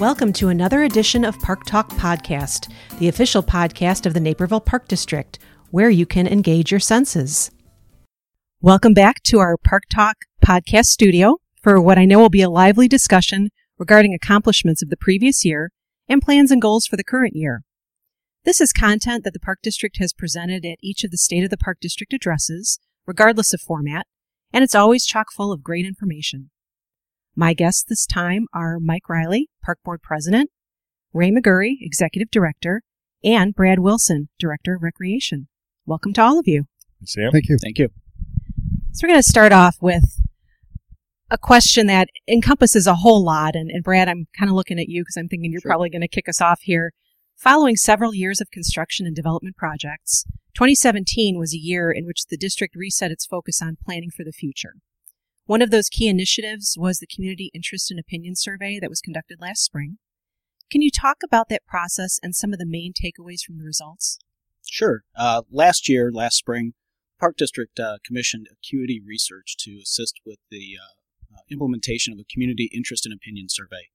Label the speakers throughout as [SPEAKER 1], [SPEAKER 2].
[SPEAKER 1] Welcome to another edition of Park Talk Podcast, the official podcast of the Naperville Park District, where you can engage your senses. Welcome back to our Park Talk Podcast studio for what I know will be a lively discussion regarding accomplishments of the previous year and plans and goals for the current year. This is content that the Park District has presented at each of the State of the Park District addresses, regardless of format, and it's always chock full of great information. My guests this time are Mike Riley, Park Board President, Ray McGury, Executive Director, and Brad Wilson, Director of Recreation. Welcome to all of you.
[SPEAKER 2] Sam?
[SPEAKER 3] Thank you.
[SPEAKER 2] Thank you.
[SPEAKER 1] So we're going to start off with a question that encompasses a whole lot. And, and Brad, I'm kind of looking at you because I'm thinking you're
[SPEAKER 2] Sure.
[SPEAKER 1] probably going to kick us off here. Following several years of construction and development projects, 2017 was a year in which the district reset its focus on planning for the future. One of those key initiatives was the Community Interest and Opinion Survey that was conducted last spring. Can you talk about that process and some of the main takeaways from the results?
[SPEAKER 2] Sure. Uh, last year, last spring, Park District uh, commissioned Acuity Research to assist with the uh, uh, implementation of a community interest and opinion survey.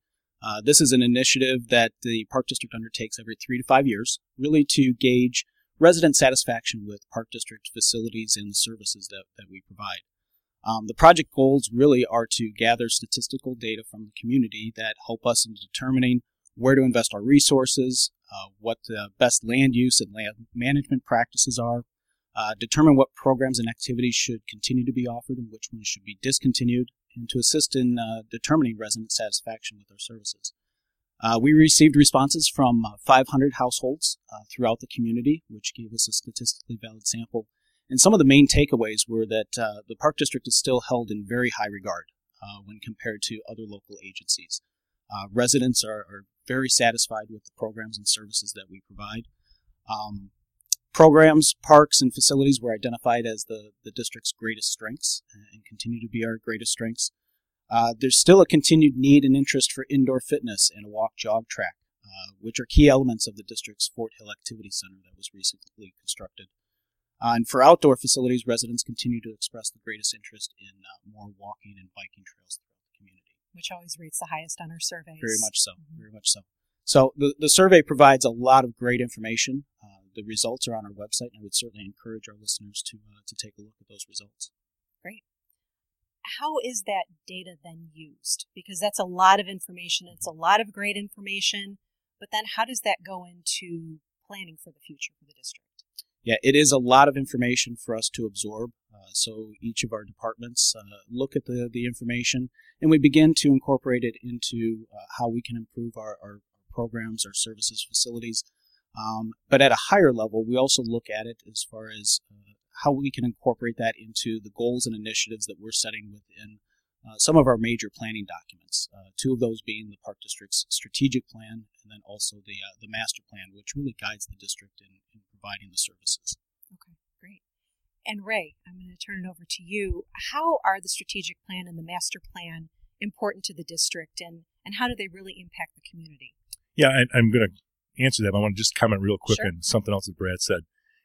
[SPEAKER 2] Uh, this is an initiative that the Park District undertakes every three to five years, really to gauge resident satisfaction with Park District facilities and the services that, that we provide. Um, the project goals really are to gather statistical data from the community that help us in determining where to invest our resources, uh, what the best land use and land management practices are, uh, determine what programs and activities should continue to be offered and which ones should be discontinued, and to assist in uh, determining resident satisfaction with our services. Uh, we received responses from uh, 500 households uh, throughout the community, which gave us a statistically valid sample. And some of the main takeaways were that uh, the Park District is still held in very high regard uh, when compared to other local agencies. Uh, residents are, are very satisfied with the programs and services that we provide. Um, programs, parks, and facilities were identified as the, the district's greatest strengths and continue to be our greatest strengths. Uh, there's still a continued need and interest for indoor fitness and a walk jog track, uh, which are key elements of the district's Fort Hill Activity Center that was recently constructed. Uh, and for outdoor facilities, residents continue to express the greatest interest in uh, more walking and biking trails throughout the community.
[SPEAKER 1] Which always rates the highest on our surveys.
[SPEAKER 2] Very much so.
[SPEAKER 1] Mhm.
[SPEAKER 2] Very much so. So the, the survey provides a lot of great information. Uh, the results are on our website, and I would certainly encourage our listeners to uh, to take a look at those results. Great.
[SPEAKER 1] How is that data then used? Because that's a lot of information. It's a lot of great information. But then how does that go into planning for the future for the district?
[SPEAKER 2] Yeah, it is a lot of information for us to absorb. Uh, so each of our departments uh, look at the, the information, and we begin to incorporate it into uh, how we can improve our, our programs, our services, facilities. Um, but at a higher level, we also look at it as far as uh, how we can incorporate that into the goals and initiatives that we're setting within uh, some of our major planning documents. Uh, two of those being the Park District's strategic plan, and then also the the master plan, which really guides the district in, in providing the services.
[SPEAKER 1] Okay, great. And Ray, I'm going to turn it over to you. How are the strategic plan and the master plan important to the district, and, and how do they really impact the community?
[SPEAKER 3] Yeah, I, I'm going to answer that. but I want to just comment real quick
[SPEAKER 1] Sure.
[SPEAKER 3] on something else that Brad said.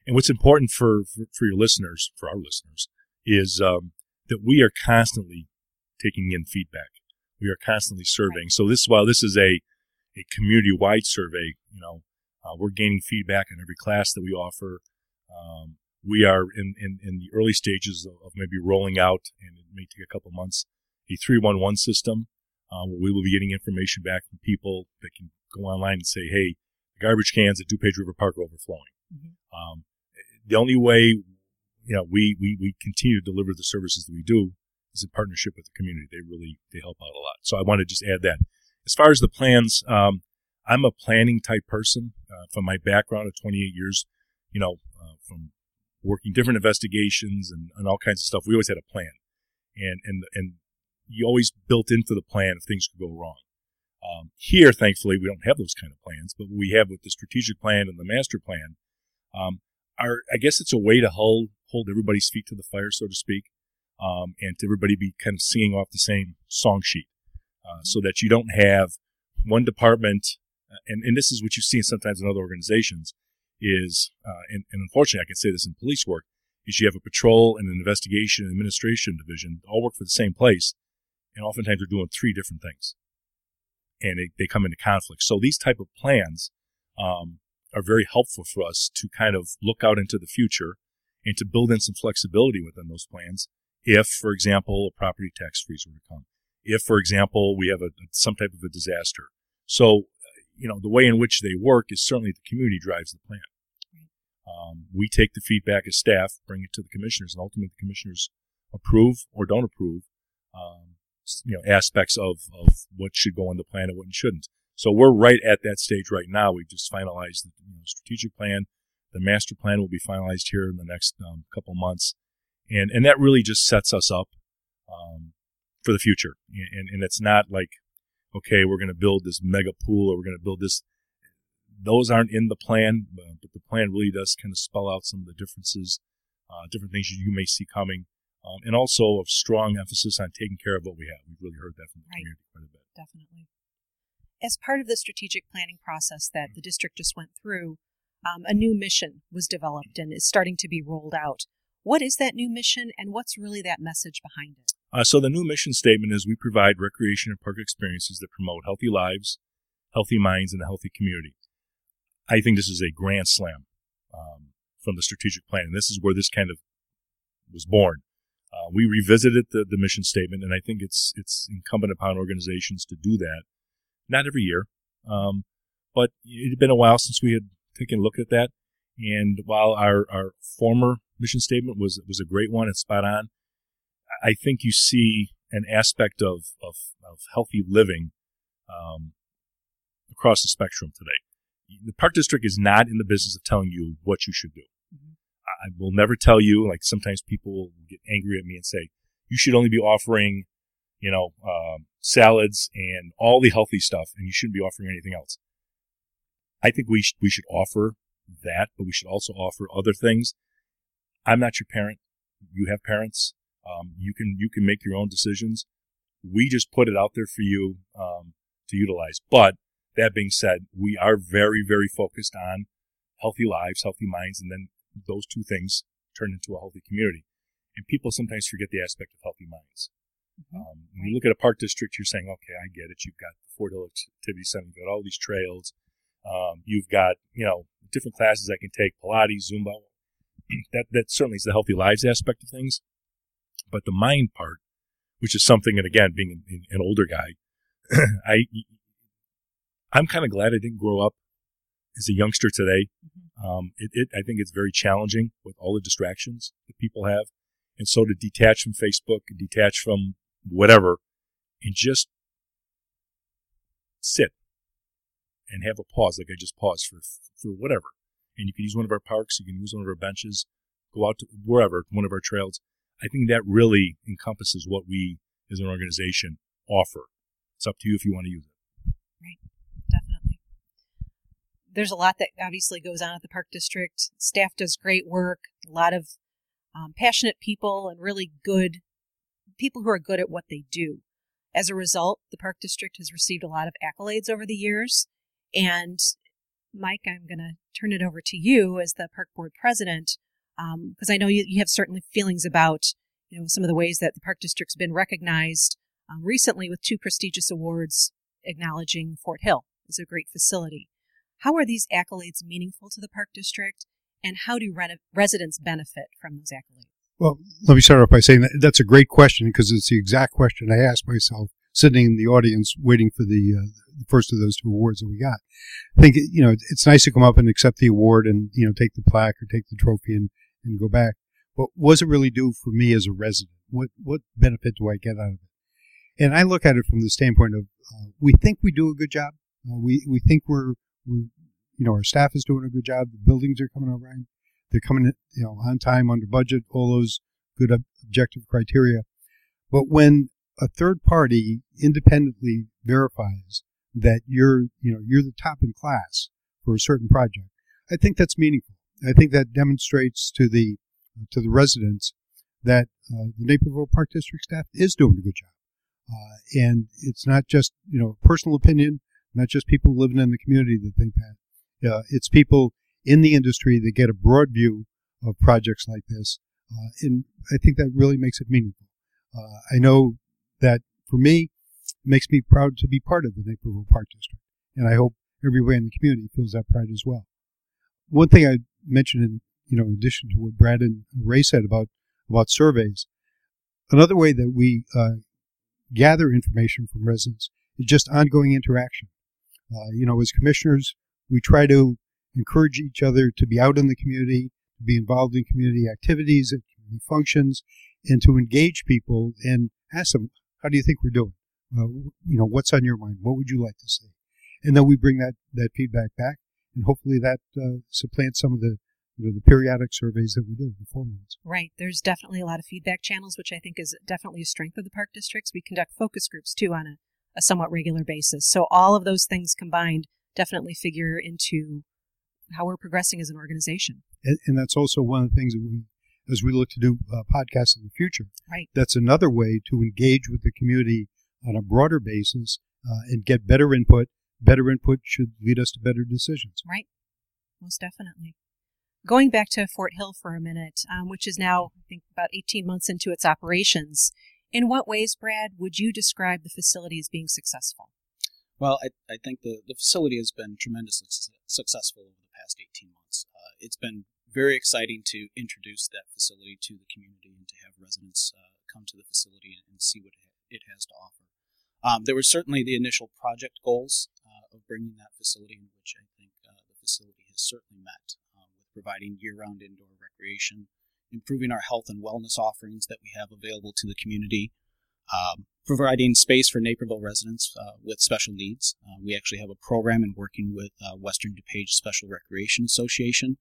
[SPEAKER 3] And what's important for, for, for your listeners, for our listeners, is um, that we are constantly taking in feedback. We are constantly surveying. So this, while this is a, a community-wide survey, you know, uh, we're gaining feedback on every class that we offer. Um, we are in, in, in the early stages of, of maybe rolling out, and it may take a couple months, a 311 system uh, where we will be getting information back from people that can go online and say, hey, the garbage cans at DuPage River Park are overflowing.
[SPEAKER 1] Mhm.
[SPEAKER 3] Um, the only way, you know, we, we, we continue to deliver the services that we do is in partnership with the community. They really, they help out a lot. So I want to just add that. As far as the plans, um, I'm a planning type person, uh, from my background of 28 years, you know, uh, from working different investigations and, and all kinds of stuff. We always had a plan and, and, and you always built into the plan if things could go wrong. Um, here, thankfully, we don't have those kind of plans, but what we have with the strategic plan and the master plan, um, are, I guess it's a way to hold, hold everybody's feet to the fire, so to speak, um, and to everybody be kind of singing off the same song sheet, uh, so that you don't have one department, and, and this is what you see sometimes in other organizations, is, uh, and, and unfortunately I can say this in police work, is you have a patrol and an investigation and administration division all work for the same place, and oftentimes they're doing three different things. and it, they come into conflict. So these type of plans um, are very helpful for us to kind of look out into the future and to build in some flexibility within those plans. If, for example, a property tax freeze were to come, if, for example, we have a, some type of a disaster. So, you know, the way in which they work is certainly the community drives the plan. Um, we take the feedback as staff, bring it to the commissioners, and ultimately the commissioners approve or don't approve, um, you know, aspects of, of what should go in the plan and what shouldn't. So we're right at that stage right now. We've just finalized the you know, strategic plan. The master plan will be finalized here in the next um, couple months, and and that really just sets us up um, for the future. And, and it's not like, okay, we're going to build this mega pool or we're going to build this those aren't in the plan, but the plan really does kind of spell out some of the differences, uh, different things you may see coming, um, and also a strong emphasis on taking care of what we have. We've really heard that from the right. community quite a bit.
[SPEAKER 1] Definitely. As part of the strategic planning process that the district just went through, um, a new mission was developed and is starting to be rolled out. What is that new mission, and what's really that message behind it?
[SPEAKER 3] Uh, so the new mission statement is we provide recreation and park experiences that promote healthy lives, healthy minds, and a healthy community. I think this is a grand slam um, from the strategic plan. And this is where this kind of was born. Uh, we revisited the, the mission statement, and I think it's it's incumbent upon organizations to do that. Not every year, um, but it had been a while since we had taken a look at that. And while our, our former mission statement was was a great one and spot on, I think you see an aspect of of, of healthy living um, across the spectrum today the park district is not in the business of telling you what you should do. Mm-hmm. I will never tell you, like sometimes people get angry at me and say, you should only be offering, you know, um, salads and all the healthy stuff and you shouldn't be offering anything else. I think we should, we should offer that, but we should also offer other things. I'm not your parent. You have parents. Um, you can, you can make your own decisions. We just put it out there for you, um, to utilize, but that being said, we are very, very focused on healthy lives, healthy minds, and then those two things turn into a healthy community. And people sometimes forget the aspect of healthy minds. Mm-hmm. Um, when you look at a park district, you're saying, okay, I get it. You've got the Fort Hill Activity Center, you've got all these trails. Um, you've got, you know, different classes I can take, Pilates, Zumba. that, that certainly is the healthy lives aspect of things. But the mind part, which is something, and again, being an, an older guy, I, I'm kind of glad I didn't grow up as a youngster today. Mm-hmm. Um, it, it, I think it's very challenging with all the distractions that people have. And so to detach from Facebook and detach from whatever and just sit and have a pause, like I just paused for, for whatever. And you can use one of our parks, you can use one of our benches, go out to wherever, one of our trails. I think that really encompasses what we as an organization offer. It's up to you if you want to use it Right, definitely.
[SPEAKER 1] there's a lot that obviously goes on at the park district. Staff does great work. A lot of um, passionate people and really good people who are good at what they do. As a result, the park district has received a lot of accolades over the years. And Mike, I'm going to turn it over to you as the park board president, because um, I know you, you, have certain feelings about you know some of the ways that the park district's been recognized um, recently with two prestigious awards acknowledging Fort Hill as a great facility. How are these accolades meaningful to the Park District, and how do re- residents benefit from those accolades?
[SPEAKER 4] Well, let me start off by saying that that's a great question because it's the exact question I asked myself sitting in the audience waiting for the, uh, the first of those two awards that we got. I think, you know, it's nice to come up and accept the award and, you know, take the plaque or take the trophy and, and go back. But what does it really do for me as a resident? What, what benefit do I get out of it? And I look at it from the standpoint of, uh, we think we do a good job. Uh, we, we think we're, we're, you know, our staff is doing a good job. The buildings are coming right. They're coming, you know, on time, under budget, all those good objective criteria. But when a third party independently verifies that you're, you know, you're the top in class for a certain project, I think that's meaningful. I think that demonstrates to the to the residents that uh, the Naperville Park District staff is doing a good job. Uh, and it's not just you know personal opinion not just people living in the community that think that. Uh, it's people in the industry that get a broad view of projects like this. Uh, and I think that really makes it meaningful. Uh, I know that for me, it makes me proud to be part of the Naperville Park District. And I hope everybody in the community feels that pride as well. One thing I mentioned in, you know, in addition to what Brad and Ray said about, about surveys, another way that we uh, gather information from residents is just ongoing interaction. Uh, you know, as commissioners, we try to encourage each other to be out in the community, to be involved in community activities and community functions, and to engage people and ask them, how do you think we're doing? Uh, you know, what's on your mind? What would you like to see?" And then we bring that, that feedback back, and hopefully that uh, supplants some of the you know, the periodic surveys that we do, the formal ones.
[SPEAKER 1] Right. There's definitely a lot of feedback channels, which I think is definitely a strength of the park districts. We conduct focus groups too on a, a somewhat regular basis. So all of those things combined definitely figure into how we're progressing as an organization.
[SPEAKER 4] And, and that's also one of the things that we, as we look to do uh, podcasts in the future,
[SPEAKER 1] right?
[SPEAKER 4] That's another way to engage with the community on a broader basis uh, and get better input. Better input should lead us to better decisions.
[SPEAKER 1] Right. Most definitely. Going back to Fort Hill for a minute, um, which is now, I think, about 18 months into its operations, in what ways, Brad, would you describe the facility as being successful?
[SPEAKER 2] Well, I, I think the, the facility has been tremendously su- successful over the past 18 months. Uh, it's been very exciting to introduce that facility to the community and to have residents uh, come to the facility and, and see what it has to offer. Um, there were certainly the initial project goals of bringing that facility which I think uh, the facility has certainly met with providing year round indoor recreation, improving our health and wellness offerings that we have available to the community, um, providing space for Naperville residents uh, with special needs. Uh, we actually have a program in working with uh, Western DuPage Special Recreation Association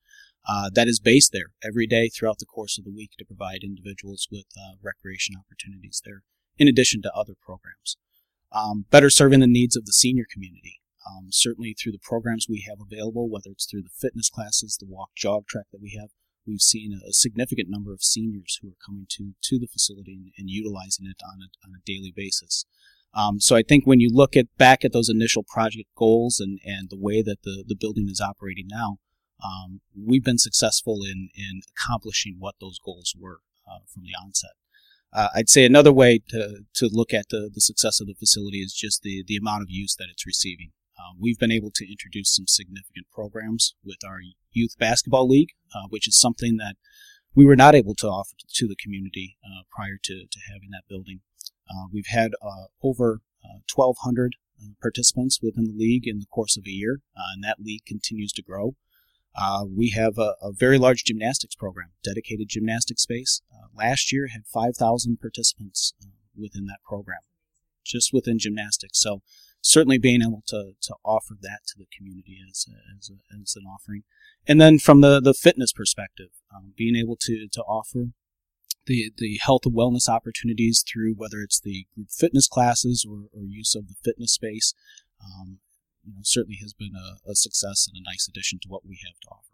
[SPEAKER 2] uh, that is based there every day throughout the course of the week to provide individuals with uh, recreation opportunities there, in addition to other programs. Um, better serving the needs of the senior community. Um, certainly through the programs we have available, whether it's through the fitness classes, the walk jog track that we have, we've seen a, significant number of seniors who are coming to, to the facility and, and utilizing it on a, on a daily basis. Um, so I think when you look at back at those initial project goals and, and the way that the, the building is operating now, um, we've been successful in, in accomplishing what those goals were uh, from the onset. Uh, I'd say another way to, to look at the, the success of the facility is just the, the amount of use that it's receiving. Um, we've been able to introduce some significant programs with our youth basketball league, uh, which is something that we were not able to offer to the community uh, prior to, to having that building. Uh, we've had uh, over 1,200 uh, participants within the league in the course of a year, and that league continues to grow. we have a, a, very large gymnastics program, dedicated gymnastics space. last year had 5,000 participants within that program, just within gymnastics. So certainly being able to, to offer that to the community as, a, as, a, as an offering. And then from the, the fitness perspective, um, being able to, to offer the, the health and wellness opportunities through whether it's the group fitness classes or, or use of the fitness space, um, you know, certainly has been a, a, success and a nice addition to what we have to offer.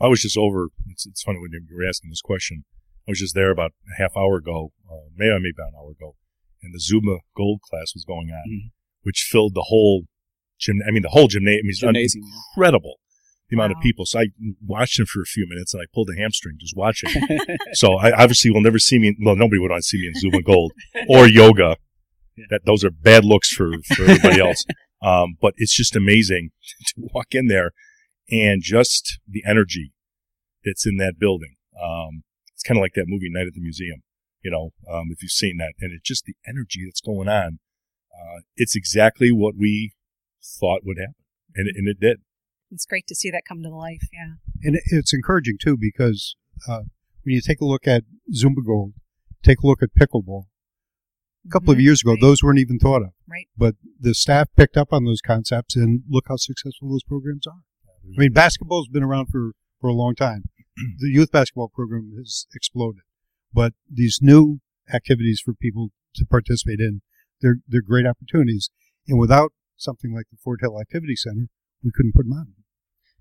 [SPEAKER 3] I was just over. It's, it's funny when you were asking this question. I was just there about a half hour ago, uh, maybe maybe about an hour ago, and the Zumba Gold class was going on. Mm-hmm which filled the whole gym. I mean, the whole gymnasium. It's gymnasium. incredible the amount wow. of people. So I watched him for a few minutes and I pulled a hamstring just watching. so I obviously will never see me. Well, nobody would want to see me in Zumba Gold or yoga. Yeah. That those are bad looks for for everybody else. Um, but it's just amazing to walk in there and just the energy that's in that building. Um, it's kind of like that movie Night at the Museum, you know, um, if you've seen that, and it's just the energy that's going on uh, it's exactly what we thought would happen, and it, and it did.
[SPEAKER 1] It's great to see that come to life. Yeah,
[SPEAKER 4] and it's encouraging too because uh, when you take a look at Zumba Gold, take a look at pickleball. A couple mm-hmm. of years ago, right. those weren't even thought of.
[SPEAKER 1] Right.
[SPEAKER 4] But the staff picked up on those concepts, and look how successful those programs are. I mean, basketball's been around for, for a long time. the youth basketball program has exploded, but these new activities for people to participate in they're, they're great opportunities. And without something like the Fort Hill Activity Center, we couldn't put them on.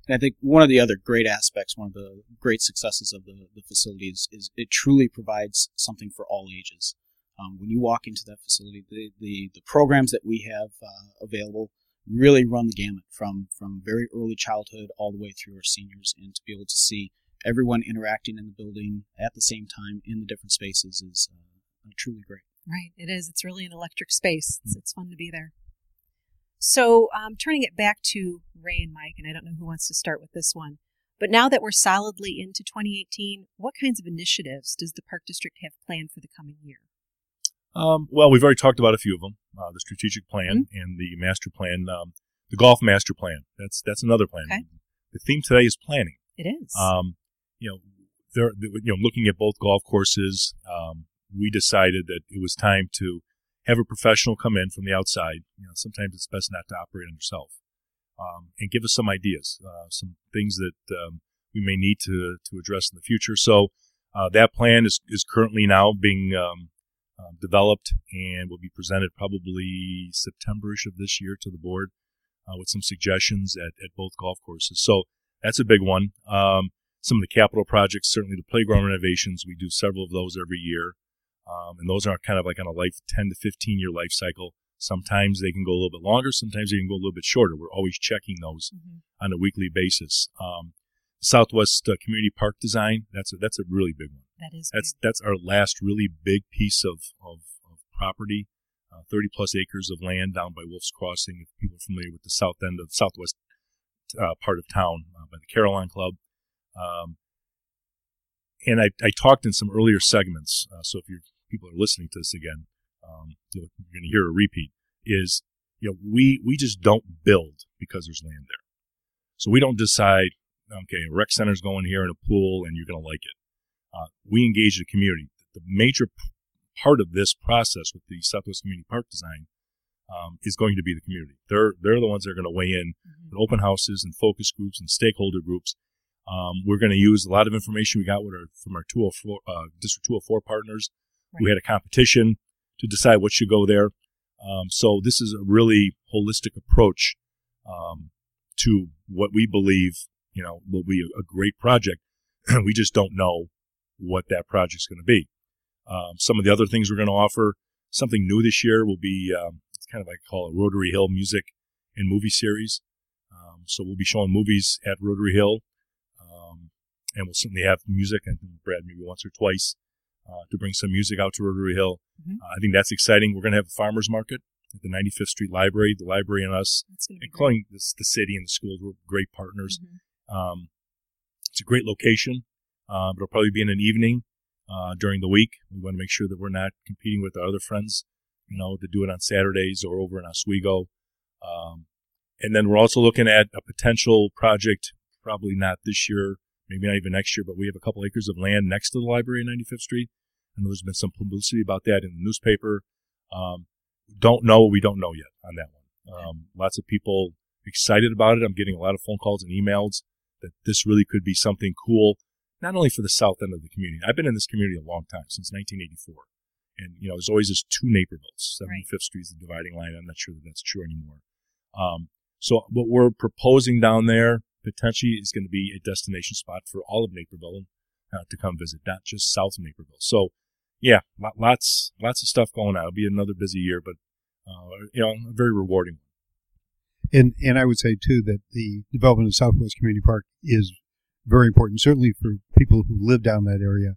[SPEAKER 2] And I think one of the other great aspects, one of the great successes of the, the facility is, is it truly provides something for all ages. Um, when you walk into that facility, the, the, the programs that we have uh, available really run the gamut from, from very early childhood all the way through our seniors and to be able to see everyone interacting in the building at the same time in the different spaces is uh, truly great.
[SPEAKER 1] Right, it is. It's really an electric space. It's, it's fun to be there. So, um, turning it back to Ray and Mike, and I don't know who wants to start with this one, but now that we're solidly into 2018, what kinds of initiatives does the Park District have planned for the coming year?
[SPEAKER 3] Um, well, we've already talked about a few of them: uh, the strategic plan mm-hmm. and the master plan, um, the golf master plan. That's that's another plan.
[SPEAKER 1] Okay.
[SPEAKER 3] The theme today is planning.
[SPEAKER 1] It is.
[SPEAKER 3] Um, you know, there, you know, looking at both golf courses, um, we decided that it was time to have a professional come in from the outside. You know, sometimes it's best not to operate on yourself, um, and give us some ideas, uh, some things that um, we may need to to address in the future. So uh, that plan is is currently now being um, uh, developed and will be presented probably Septemberish of this year to the board uh, with some suggestions at, at both golf courses. So that's a big one. Um, some of the capital projects, certainly the playground renovations, we do several of those every year. Um, and those are kind of like on a life 10 to 15 year life cycle. Sometimes they can go a little bit longer. Sometimes they can go a little bit shorter. We're always checking those mm-hmm. on a weekly basis. Um, Southwest uh, Community Park design, that's a, that's a really big one.
[SPEAKER 1] That is
[SPEAKER 3] That's,
[SPEAKER 1] big.
[SPEAKER 3] that's our last really big piece of, of, of property. Uh, 30 plus acres of land down by Wolf's Crossing. If people are familiar with the south end of southwest uh, part of town uh, by the Carillon Club. Um, and I, I, talked in some earlier segments, uh, so if you people are listening to this again, um, you're going to hear a repeat. Is you know we we just don't build because there's land there, so we don't decide. Okay, a rec center's going here and a pool, and you're going to like it. Uh, we engage the community. The major part of this process with the Southwest Community Park design um, is going to be the community. They're they're the ones that are going to weigh in mm-hmm. with open houses and focus groups and stakeholder groups. Um, we're going to use a lot of information we got our, from our 204, uh, District 204 partners. Right. We had a competition to decide what should go there. Um, so this is a really holistic approach um, to what we believe, you know, will be a, a great project. we just don't know what that project's going to be. Um, some of the other things we're going to offer, something new this year will be um, it's kind of like I call it Rotary Hill Music and Movie Series. Um, so we'll be showing movies at Rotary Hill, um, and we'll certainly have music. And Brad maybe once or twice uh, to bring some music out to Rotary Hill. Mm-hmm. Uh, I think that's exciting. We're going to have a farmers market at the 95th Street Library. The library and us, including the, the, city and the schools, we're great partners. Mm-hmm. Um, it's a great location, uh, but it'll probably be in an evening uh, during the week. We want to make sure that we're not competing with our other friends, you know, to do it on Saturdays or over in Oswego. Um, and then we're also looking at a potential project, probably not this year, maybe not even next year, but we have a couple acres of land next to the library on 95th Street. And there's been some publicity about that in the newspaper. Um, don't know we don't know yet on that one. Um, lots of people excited about it. I'm getting a lot of phone calls and emails that this really could be something cool, not only for the south end of the community. I've been in this community a long time, since 1984. And, you know, there's always this two Napervilles. 75th right. Street is the dividing line. I'm not sure that that's true anymore. Um, so what we're proposing down there potentially is going to be a destination spot for all of Naperville uh, to come visit, not just south of Naperville. So, yeah, lots lots of stuff going on. It'll be another busy year, but uh, you know, a very rewarding.
[SPEAKER 4] And and I would say too that the development of Southwest Community Park is very important, certainly for people who live down that area.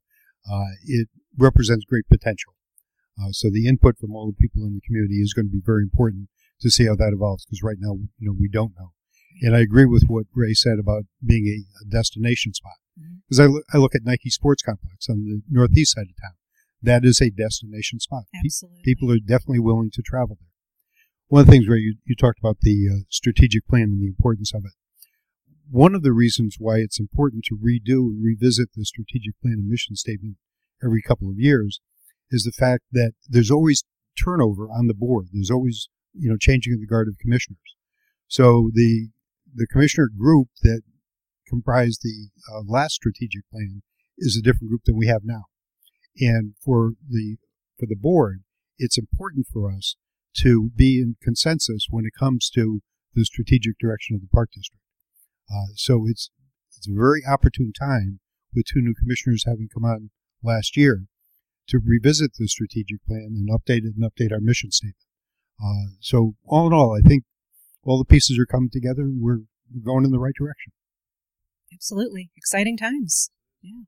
[SPEAKER 4] Uh, it represents great potential. Uh, so the input from all the people in the community is going to be very important to see how that evolves because right now, you know, we don't know. And I agree with what Ray said about being a, a destination spot. Because mm-hmm. I, look, I look at Nike Sports Complex on the northeast side of town. That is a destination spot.
[SPEAKER 1] Absolutely.
[SPEAKER 4] People are definitely willing to travel there. One of the things, Ray, you, you talked about the uh, strategic plan and the importance of it. One of the reasons why it's important to redo and revisit the strategic plan and mission statement every couple of years is the fact that there's always turnover on the board. There's always, you know, changing of the guard of commissioners. So the the commissioner group that comprised the uh, last strategic plan is a different group than we have now. And for the for the board, it's important for us to be in consensus when it comes to the strategic direction of the park district. Uh, so it's it's a very opportune time with two new commissioners having come on last year to revisit the strategic plan and update it and update our mission statement. Uh, so all in all, I think all the pieces are coming together. We're, we're going in the right direction.
[SPEAKER 1] Absolutely. Exciting times. Yeah.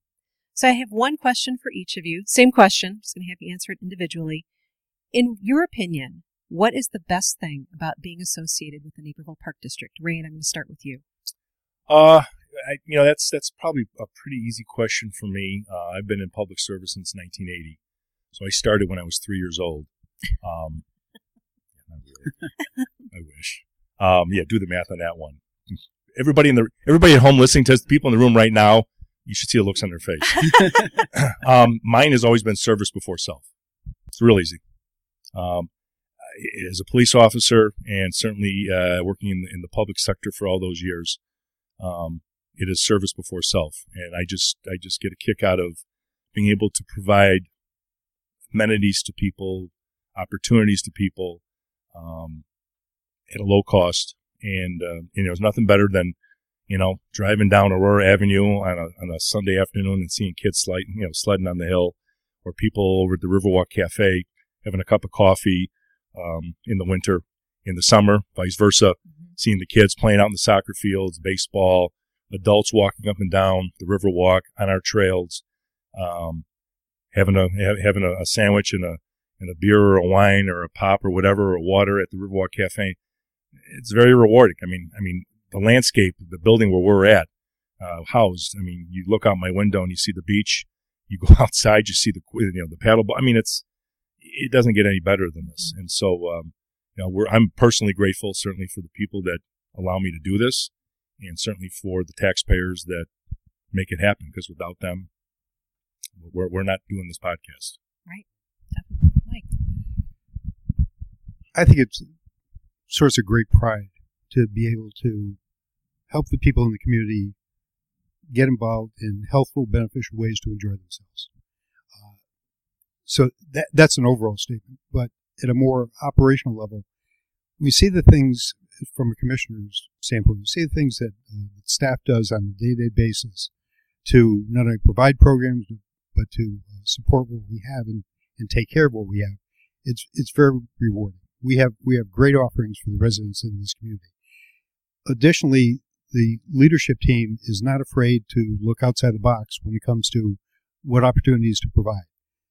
[SPEAKER 1] So I have one question for each of you. Same question. Just going to have you answer it individually. In your opinion, what is the best thing about being associated with the Naperville Park District? Ray, I'm going to start with you.
[SPEAKER 3] Uh, I, you know, that's that's probably a pretty easy question for me. Uh, I've been in public service since 1980, so I started when I was three years old. Um, not really. I wish. Um, yeah, do the math on that one. Everybody in the everybody at home listening to us, people in the room right now, you should see the looks on their face. um, mine has always been service before self. It's real easy. Um, as a police officer and certainly uh, working in the, in the public sector for all those years, um, it is service before self, and I just I just get a kick out of being able to provide amenities to people, opportunities to people, um, at a low cost, and uh, you know, there's nothing better than you know driving down Aurora Avenue on a on a Sunday afternoon and seeing kids sliding, you know, sledding on the hill, or people over at the Riverwalk Cafe having a cup of coffee um, in the winter, in the summer, vice versa, mm-hmm. seeing the kids playing out in the soccer fields, baseball, adults walking up and down the Riverwalk on our trails, um, having a having a, a, sandwich and a and a beer or a wine or a pop or whatever or water at the Riverwalk Cafe. It's very rewarding. I mean, I mean the landscape, the building where we're at, uh, housed. I mean, you look out my window and you see the beach. You go outside, you see the you know the paddle. I mean, it's it doesn't get any better than this. Mm-hmm. And so, um, you know, we're, I'm personally grateful, certainly for the people that allow me to do this, and certainly for the taxpayers that make it happen. Because without them, we're we're not doing this podcast.
[SPEAKER 1] Right. Definitely, Mike.
[SPEAKER 4] I think it's a source of great pride to be able to help the people in the community get involved in healthful, beneficial ways to enjoy themselves. So that, that's an overall statement. But at a more operational level, we see the things from a commissioner's standpoint, we see the things that uh, staff does on a day to day basis to not only provide programs, but to uh, support what we have and, and take care of what we have. It's, it's very rewarding. We have, we have great offerings for the residents in this community. Additionally, the leadership team is not afraid to look outside the box when it comes to what opportunities to provide.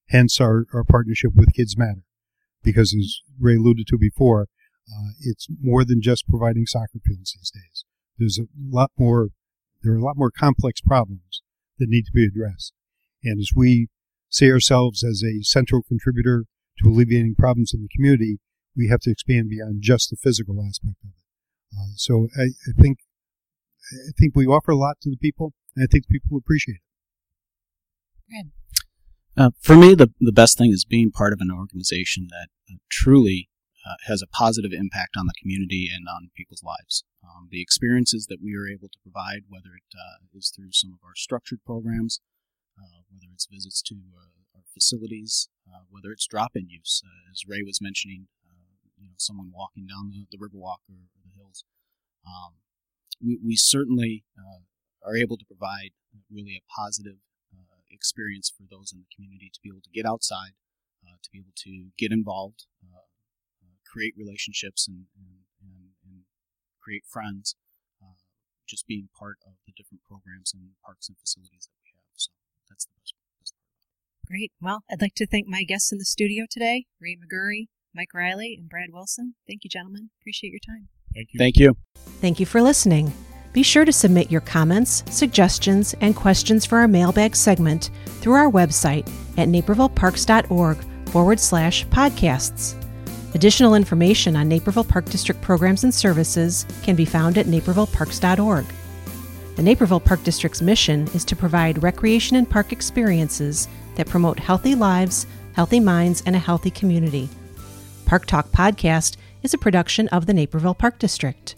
[SPEAKER 4] Hence our, our partnership with Kids Matter. Because as Ray alluded to before, uh, it's more than just providing soccer fields these days. There's a lot more, there are a lot more complex problems that need to be addressed. And as we see ourselves as a central contributor to alleviating problems in the community, we have to expand beyond just the physical aspect of it. Uh, so I, I, think I think we offer a lot to the people, and I think people appreciate it.
[SPEAKER 2] Uh, for me, the, the best thing is being part of an organization that uh, truly uh, has a positive impact on the community and on people's lives. Um, the experiences that we are able to provide, whether it uh, is through some of our structured programs, uh, whether it's visits to uh, our facilities, whether it's drop-in use, as Ray was mentioning, you know, someone walking down the, the Riverwalk or, or the hills. Um, we, we certainly are able to provide really a positive experience for those in the community to be able to get outside, uh, to be able to get involved, uh, uh create relationships, and, and, and, and create friends. Uh, just being part of the different programs and parks and facilities that we have. So that's the best.
[SPEAKER 1] Great. Well, I'd like to thank my guests in the studio today, Ray McGury, Mike Riley, and Brad Wilson. Thank you, gentlemen. Appreciate your time.
[SPEAKER 3] Thank you.
[SPEAKER 2] Thank you.
[SPEAKER 1] Thank you for listening. Be sure to submit your comments, suggestions, and questions for our mailbag segment through our website at napervilleparks.org forward slash podcasts. Additional information on Naperville Park District programs and services can be found at napervilleparks.org. The Naperville Park District's mission is to provide recreation and park experiences that promote healthy lives, healthy minds, and a healthy community. Park Talk Podcast is a production of the Naperville Park District.